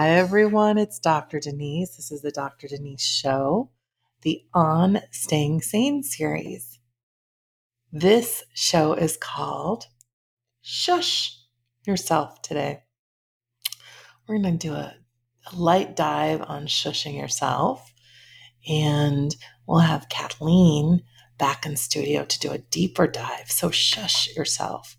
Hi, everyone. It's Dr. Denise. This is the Dr. Denise Show, the On Staying Sane series. This show is called Shush Yourself today. We're going to do a, a light dive on shushing yourself, and we'll have Kathleen back in studio to do a deeper dive. So, shush yourself.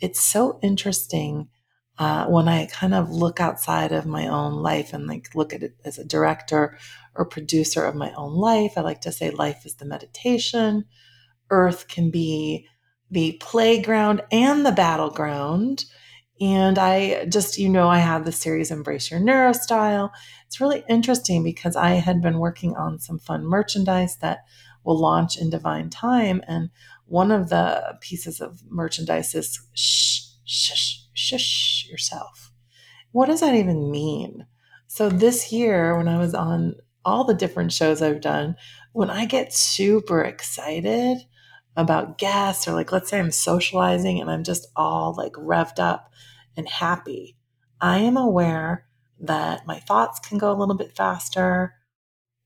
It's so interesting uh, when I kind of look outside of my own life and like look at it as a director or producer of my own life, I like to say life is the meditation. Earth can be the playground and the battleground. And I just, you know, I have the series Embrace Your Neurostyle. It's really interesting because I had been working on some fun merchandise that will launch in divine time. And one of the pieces of merchandise is shh, shush, shush yourself. What does that even mean? So, this year, when I was on all the different shows I've done, when I get super excited about guests, or like, let's say I'm socializing and I'm just all like revved up and happy, I am aware that my thoughts can go a little bit faster.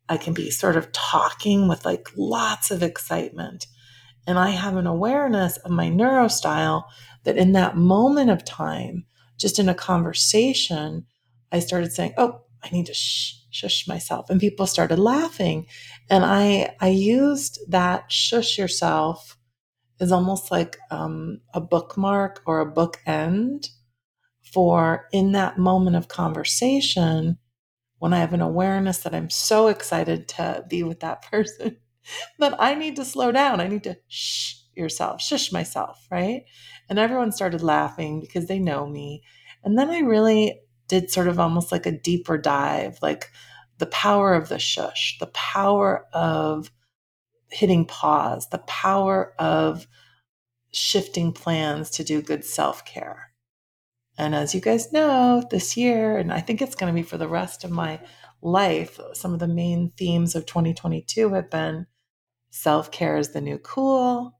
I can be sort of talking with like lots of excitement. And I have an awareness of my neurostyle that in that moment of time, just in a conversation, I started saying, Oh, I need to shh, shush myself. And people started laughing. And I, I used that shush yourself as almost like um, a bookmark or a bookend for in that moment of conversation when I have an awareness that I'm so excited to be with that person that I need to slow down. I need to shh yourself, shush myself, right? And everyone started laughing because they know me. And then I really did sort of almost like a deeper dive, like the power of the shush, the power of hitting pause, the power of shifting plans to do good self care. And as you guys know, this year, and I think it's going to be for the rest of my life, some of the main themes of 2022 have been self care is the new cool,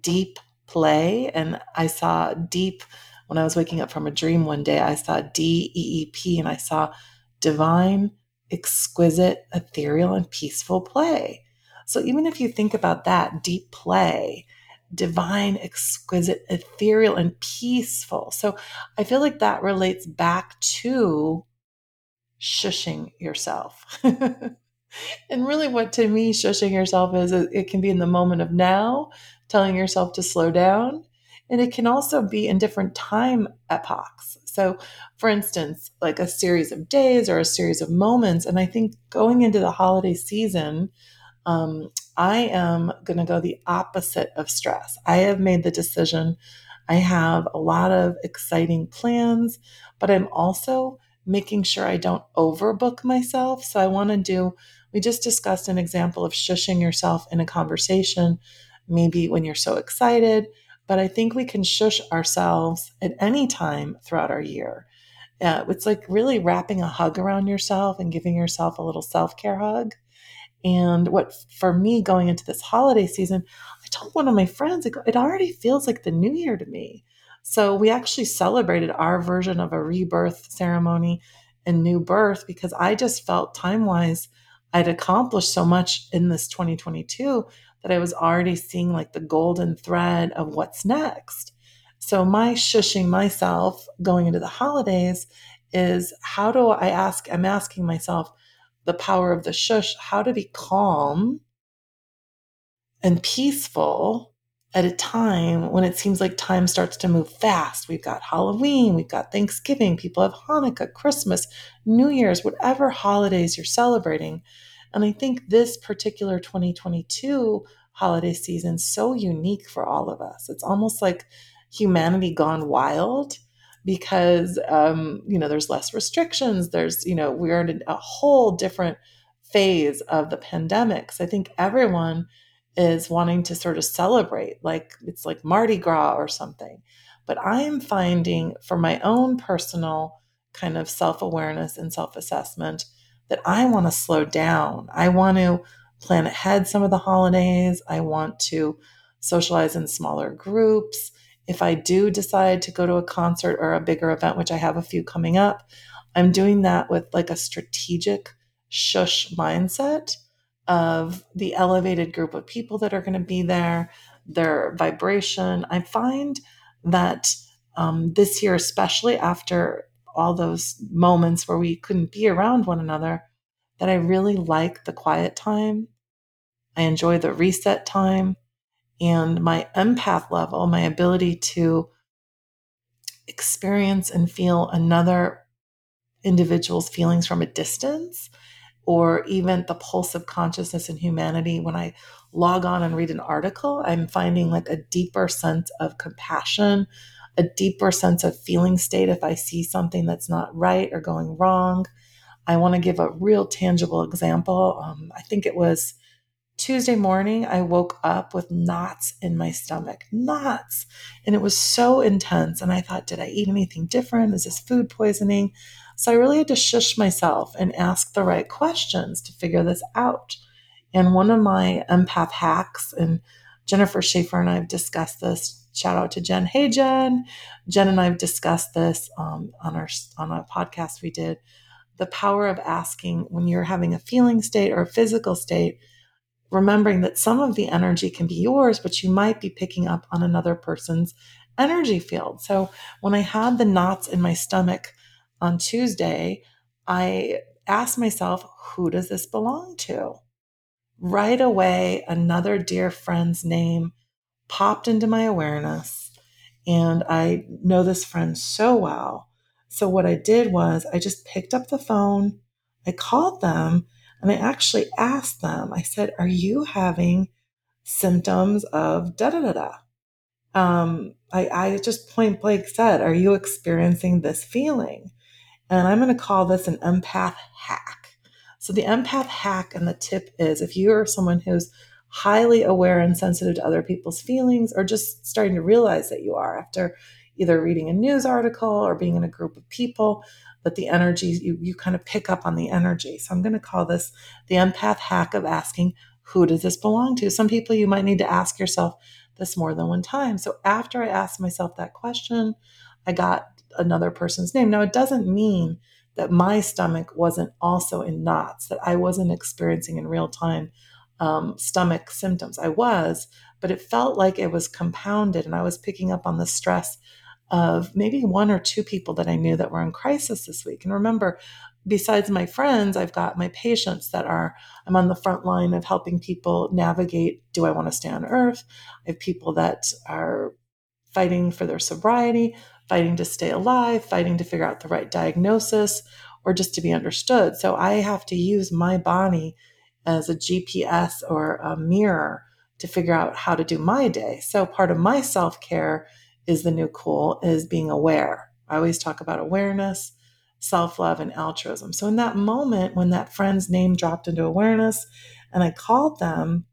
deep play. And I saw deep when I was waking up from a dream one day, I saw D E E P and I saw divine, exquisite, ethereal, and peaceful play. So even if you think about that deep play, divine, exquisite, ethereal, and peaceful. So I feel like that relates back to shushing yourself. and really, what to me, shushing yourself is it can be in the moment of now, telling yourself to slow down. And it can also be in different time epochs. So, for instance, like a series of days or a series of moments. And I think going into the holiday season, um, I am going to go the opposite of stress. I have made the decision. I have a lot of exciting plans, but I'm also making sure I don't overbook myself. So I want to do, we just discussed an example of shushing yourself in a conversation, maybe when you're so excited, but I think we can shush ourselves at any time throughout our year. Uh, it's like really wrapping a hug around yourself and giving yourself a little self care hug. And what for me going into this holiday season, I told one of my friends, it already feels like the new year to me. So we actually celebrated our version of a rebirth ceremony and new birth because I just felt time wise I'd accomplished so much in this 2022 that I was already seeing like the golden thread of what's next. So my shushing myself going into the holidays is how do I ask? I'm asking myself the power of the shush, how to be calm and peaceful at a time when it seems like time starts to move fast. We've got Halloween, we've got Thanksgiving, people have Hanukkah, Christmas, New Year's, whatever holidays you're celebrating. And I think this particular 2022 holiday season so unique for all of us. It's almost like humanity gone wild because um, you know there's less restrictions. There's you know we're in a whole different phase of the pandemic. So I think everyone is wanting to sort of celebrate, like it's like Mardi Gras or something. But I am finding for my own personal kind of self awareness and self assessment that I want to slow down. I want to plan ahead some of the holidays. I want to socialize in smaller groups. if I do decide to go to a concert or a bigger event, which I have a few coming up, I'm doing that with like a strategic shush mindset of the elevated group of people that are going to be there, their vibration. I find that um, this year, especially after all those moments where we couldn't be around one another, that I really like the quiet time. I enjoy the reset time and my empath level, my ability to experience and feel another individual's feelings from a distance or even the pulse of consciousness and humanity when i log on and read an article i'm finding like a deeper sense of compassion a deeper sense of feeling state if i see something that's not right or going wrong i want to give a real tangible example um, i think it was Tuesday morning, I woke up with knots in my stomach, knots. And it was so intense. And I thought, did I eat anything different? Is this food poisoning? So I really had to shush myself and ask the right questions to figure this out. And one of my empath hacks, and Jennifer Schaefer and I have discussed this. Shout out to Jen. Hey, Jen. Jen and I have discussed this um, on our on a podcast we did. The power of asking when you're having a feeling state or a physical state remembering that some of the energy can be yours, but you might be picking up on another person's energy field. So when I had the knots in my stomach on Tuesday, I asked myself, who does this belong to? Right away, another dear friend's name popped into my awareness. And I know this friend so well. So what I did was I just picked up the phone, I called them, and I actually asked them, I said, Are you having symptoms of da da da da? Um, I, I just point blank said, Are you experiencing this feeling? And I'm going to call this an empath hack. So, the empath hack and the tip is if you are someone who's highly aware and sensitive to other people's feelings, or just starting to realize that you are after either reading a news article or being in a group of people, but the energy, you, you kind of pick up on the energy. So I'm going to call this the empath hack of asking, who does this belong to? Some people you might need to ask yourself this more than one time. So after I asked myself that question, I got another person's name. Now, it doesn't mean that my stomach wasn't also in knots, that I wasn't experiencing in real time um, stomach symptoms. I was, but it felt like it was compounded and I was picking up on the stress of maybe one or two people that I knew that were in crisis this week. And remember, besides my friends, I've got my patients that are, I'm on the front line of helping people navigate do I want to stay on earth? I have people that are fighting for their sobriety, fighting to stay alive, fighting to figure out the right diagnosis, or just to be understood. So I have to use my body as a GPS or a mirror to figure out how to do my day. So part of my self care is the new cool is being aware. I always talk about awareness, self love, and altruism. So, in that moment when that friend's name dropped into awareness and I called them,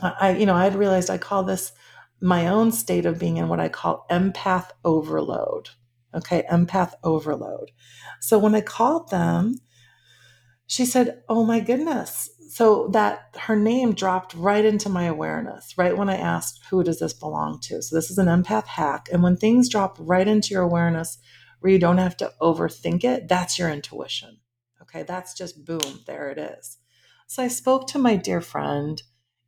I, you know, I had realized I call this my own state of being in what I call empath overload. Okay, empath overload. So, when I called them, she said, Oh my goodness, so that her name dropped right into my awareness right when i asked who does this belong to so this is an empath hack and when things drop right into your awareness where you don't have to overthink it that's your intuition okay that's just boom there it is so i spoke to my dear friend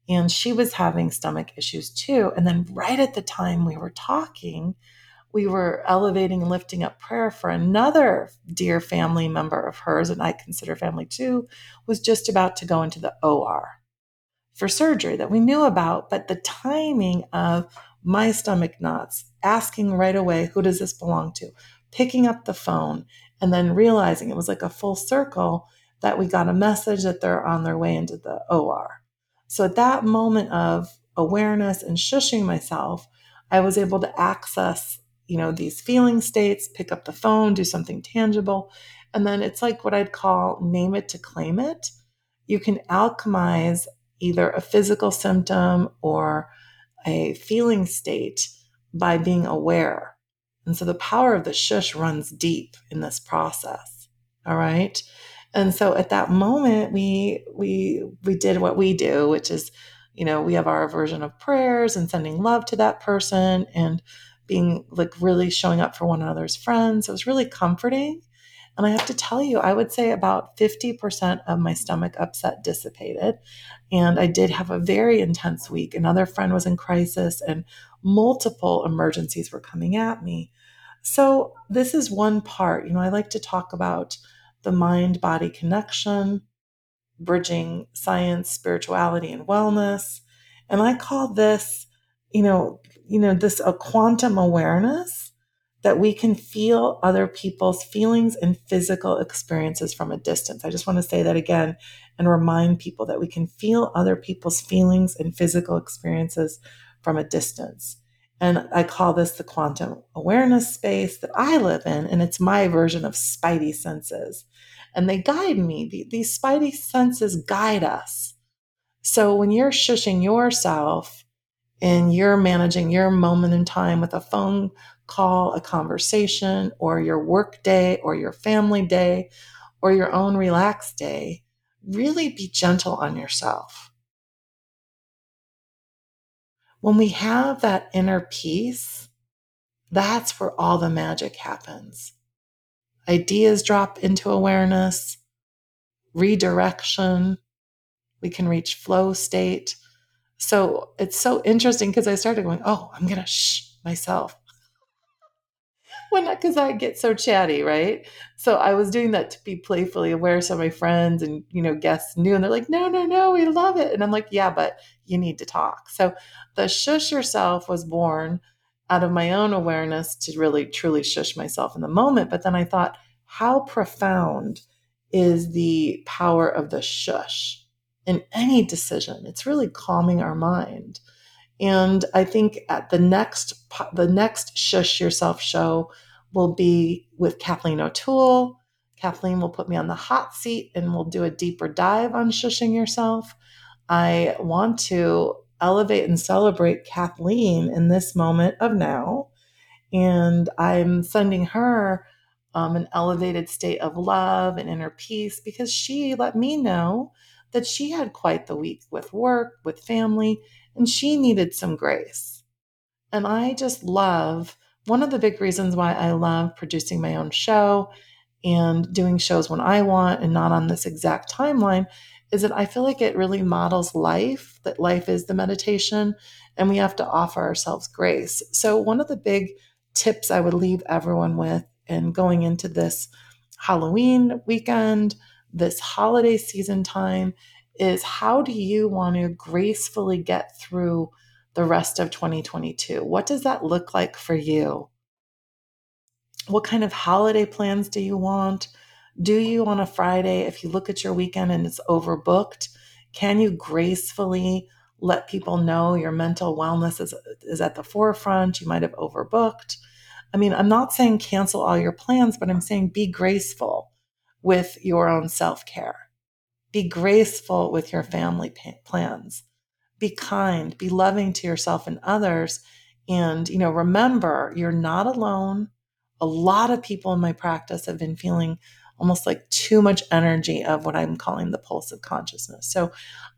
and she was having stomach issues too and then right at the time we were talking we were elevating and lifting up prayer for another dear family member of hers, and I consider family too, was just about to go into the OR for surgery that we knew about, but the timing of my stomach knots, asking right away, who does this belong to? Picking up the phone and then realizing it was like a full circle that we got a message that they're on their way into the OR. So at that moment of awareness and shushing myself, I was able to access you know, these feeling states, pick up the phone, do something tangible. And then it's like what I'd call name it to claim it. You can alchemize either a physical symptom or a feeling state by being aware. And so the power of the shush runs deep in this process. All right. And so at that moment we we we did what we do, which is, you know, we have our version of prayers and sending love to that person and being like really showing up for one another's friends. It was really comforting. And I have to tell you, I would say about 50% of my stomach upset dissipated. And I did have a very intense week. Another friend was in crisis, and multiple emergencies were coming at me. So, this is one part. You know, I like to talk about the mind body connection, bridging science, spirituality, and wellness. And I call this, you know, you know, this a quantum awareness that we can feel other people's feelings and physical experiences from a distance. I just want to say that again and remind people that we can feel other people's feelings and physical experiences from a distance. And I call this the quantum awareness space that I live in, and it's my version of spidey senses. And they guide me. These spidey senses guide us. So when you're shushing yourself and you're managing your moment in time with a phone call, a conversation, or your work day, or your family day, or your own relaxed day, really be gentle on yourself. When we have that inner peace, that's where all the magic happens. Ideas drop into awareness, redirection, we can reach flow state. So it's so interesting because I started going, oh, I'm going to shh myself when because I get so chatty, right? So I was doing that to be playfully aware. So my friends and you know guests knew, and they're like, "No, no, no, we love it." And I'm like, "Yeah, but you need to talk." So the shush yourself was born out of my own awareness to really truly shush myself in the moment. But then I thought, how profound is the power of the shush in any decision? It's really calming our mind. And I think at the next the next Shush Yourself show will be with Kathleen O'Toole. Kathleen will put me on the hot seat and we'll do a deeper dive on shushing yourself. I want to elevate and celebrate Kathleen in this moment of now. And I'm sending her um, an elevated state of love and inner peace because she let me know that she had quite the week with work, with family, and she needed some grace. And I just love one of the big reasons why I love producing my own show and doing shows when I want and not on this exact timeline is that I feel like it really models life, that life is the meditation, and we have to offer ourselves grace. So, one of the big tips I would leave everyone with in going into this Halloween weekend, this holiday season time, is how do you want to gracefully get through the rest of 2022? What does that look like for you? What kind of holiday plans do you want? Do you on a Friday, if you look at your weekend and it's overbooked, can you gracefully let people know your mental wellness is, is at the forefront? You might have overbooked. I mean, I'm not saying cancel all your plans, but I'm saying be graceful with your own self care be graceful with your family plans. Be kind, be loving to yourself and others. And, you know, remember, you're not alone. A lot of people in my practice have been feeling almost like too much energy of what I'm calling the pulse of consciousness. So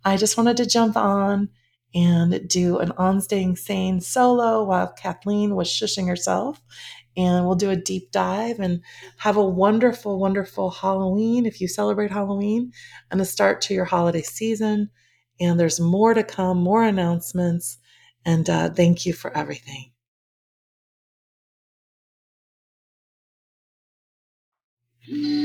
I just wanted to jump on and do an on staying sane solo while Kathleen was shushing herself and we'll do a deep dive and have a wonderful, wonderful Halloween if you celebrate Halloween and a start to your holiday season. And there's more to come, more announcements. And uh, thank you for everything. Mm-hmm.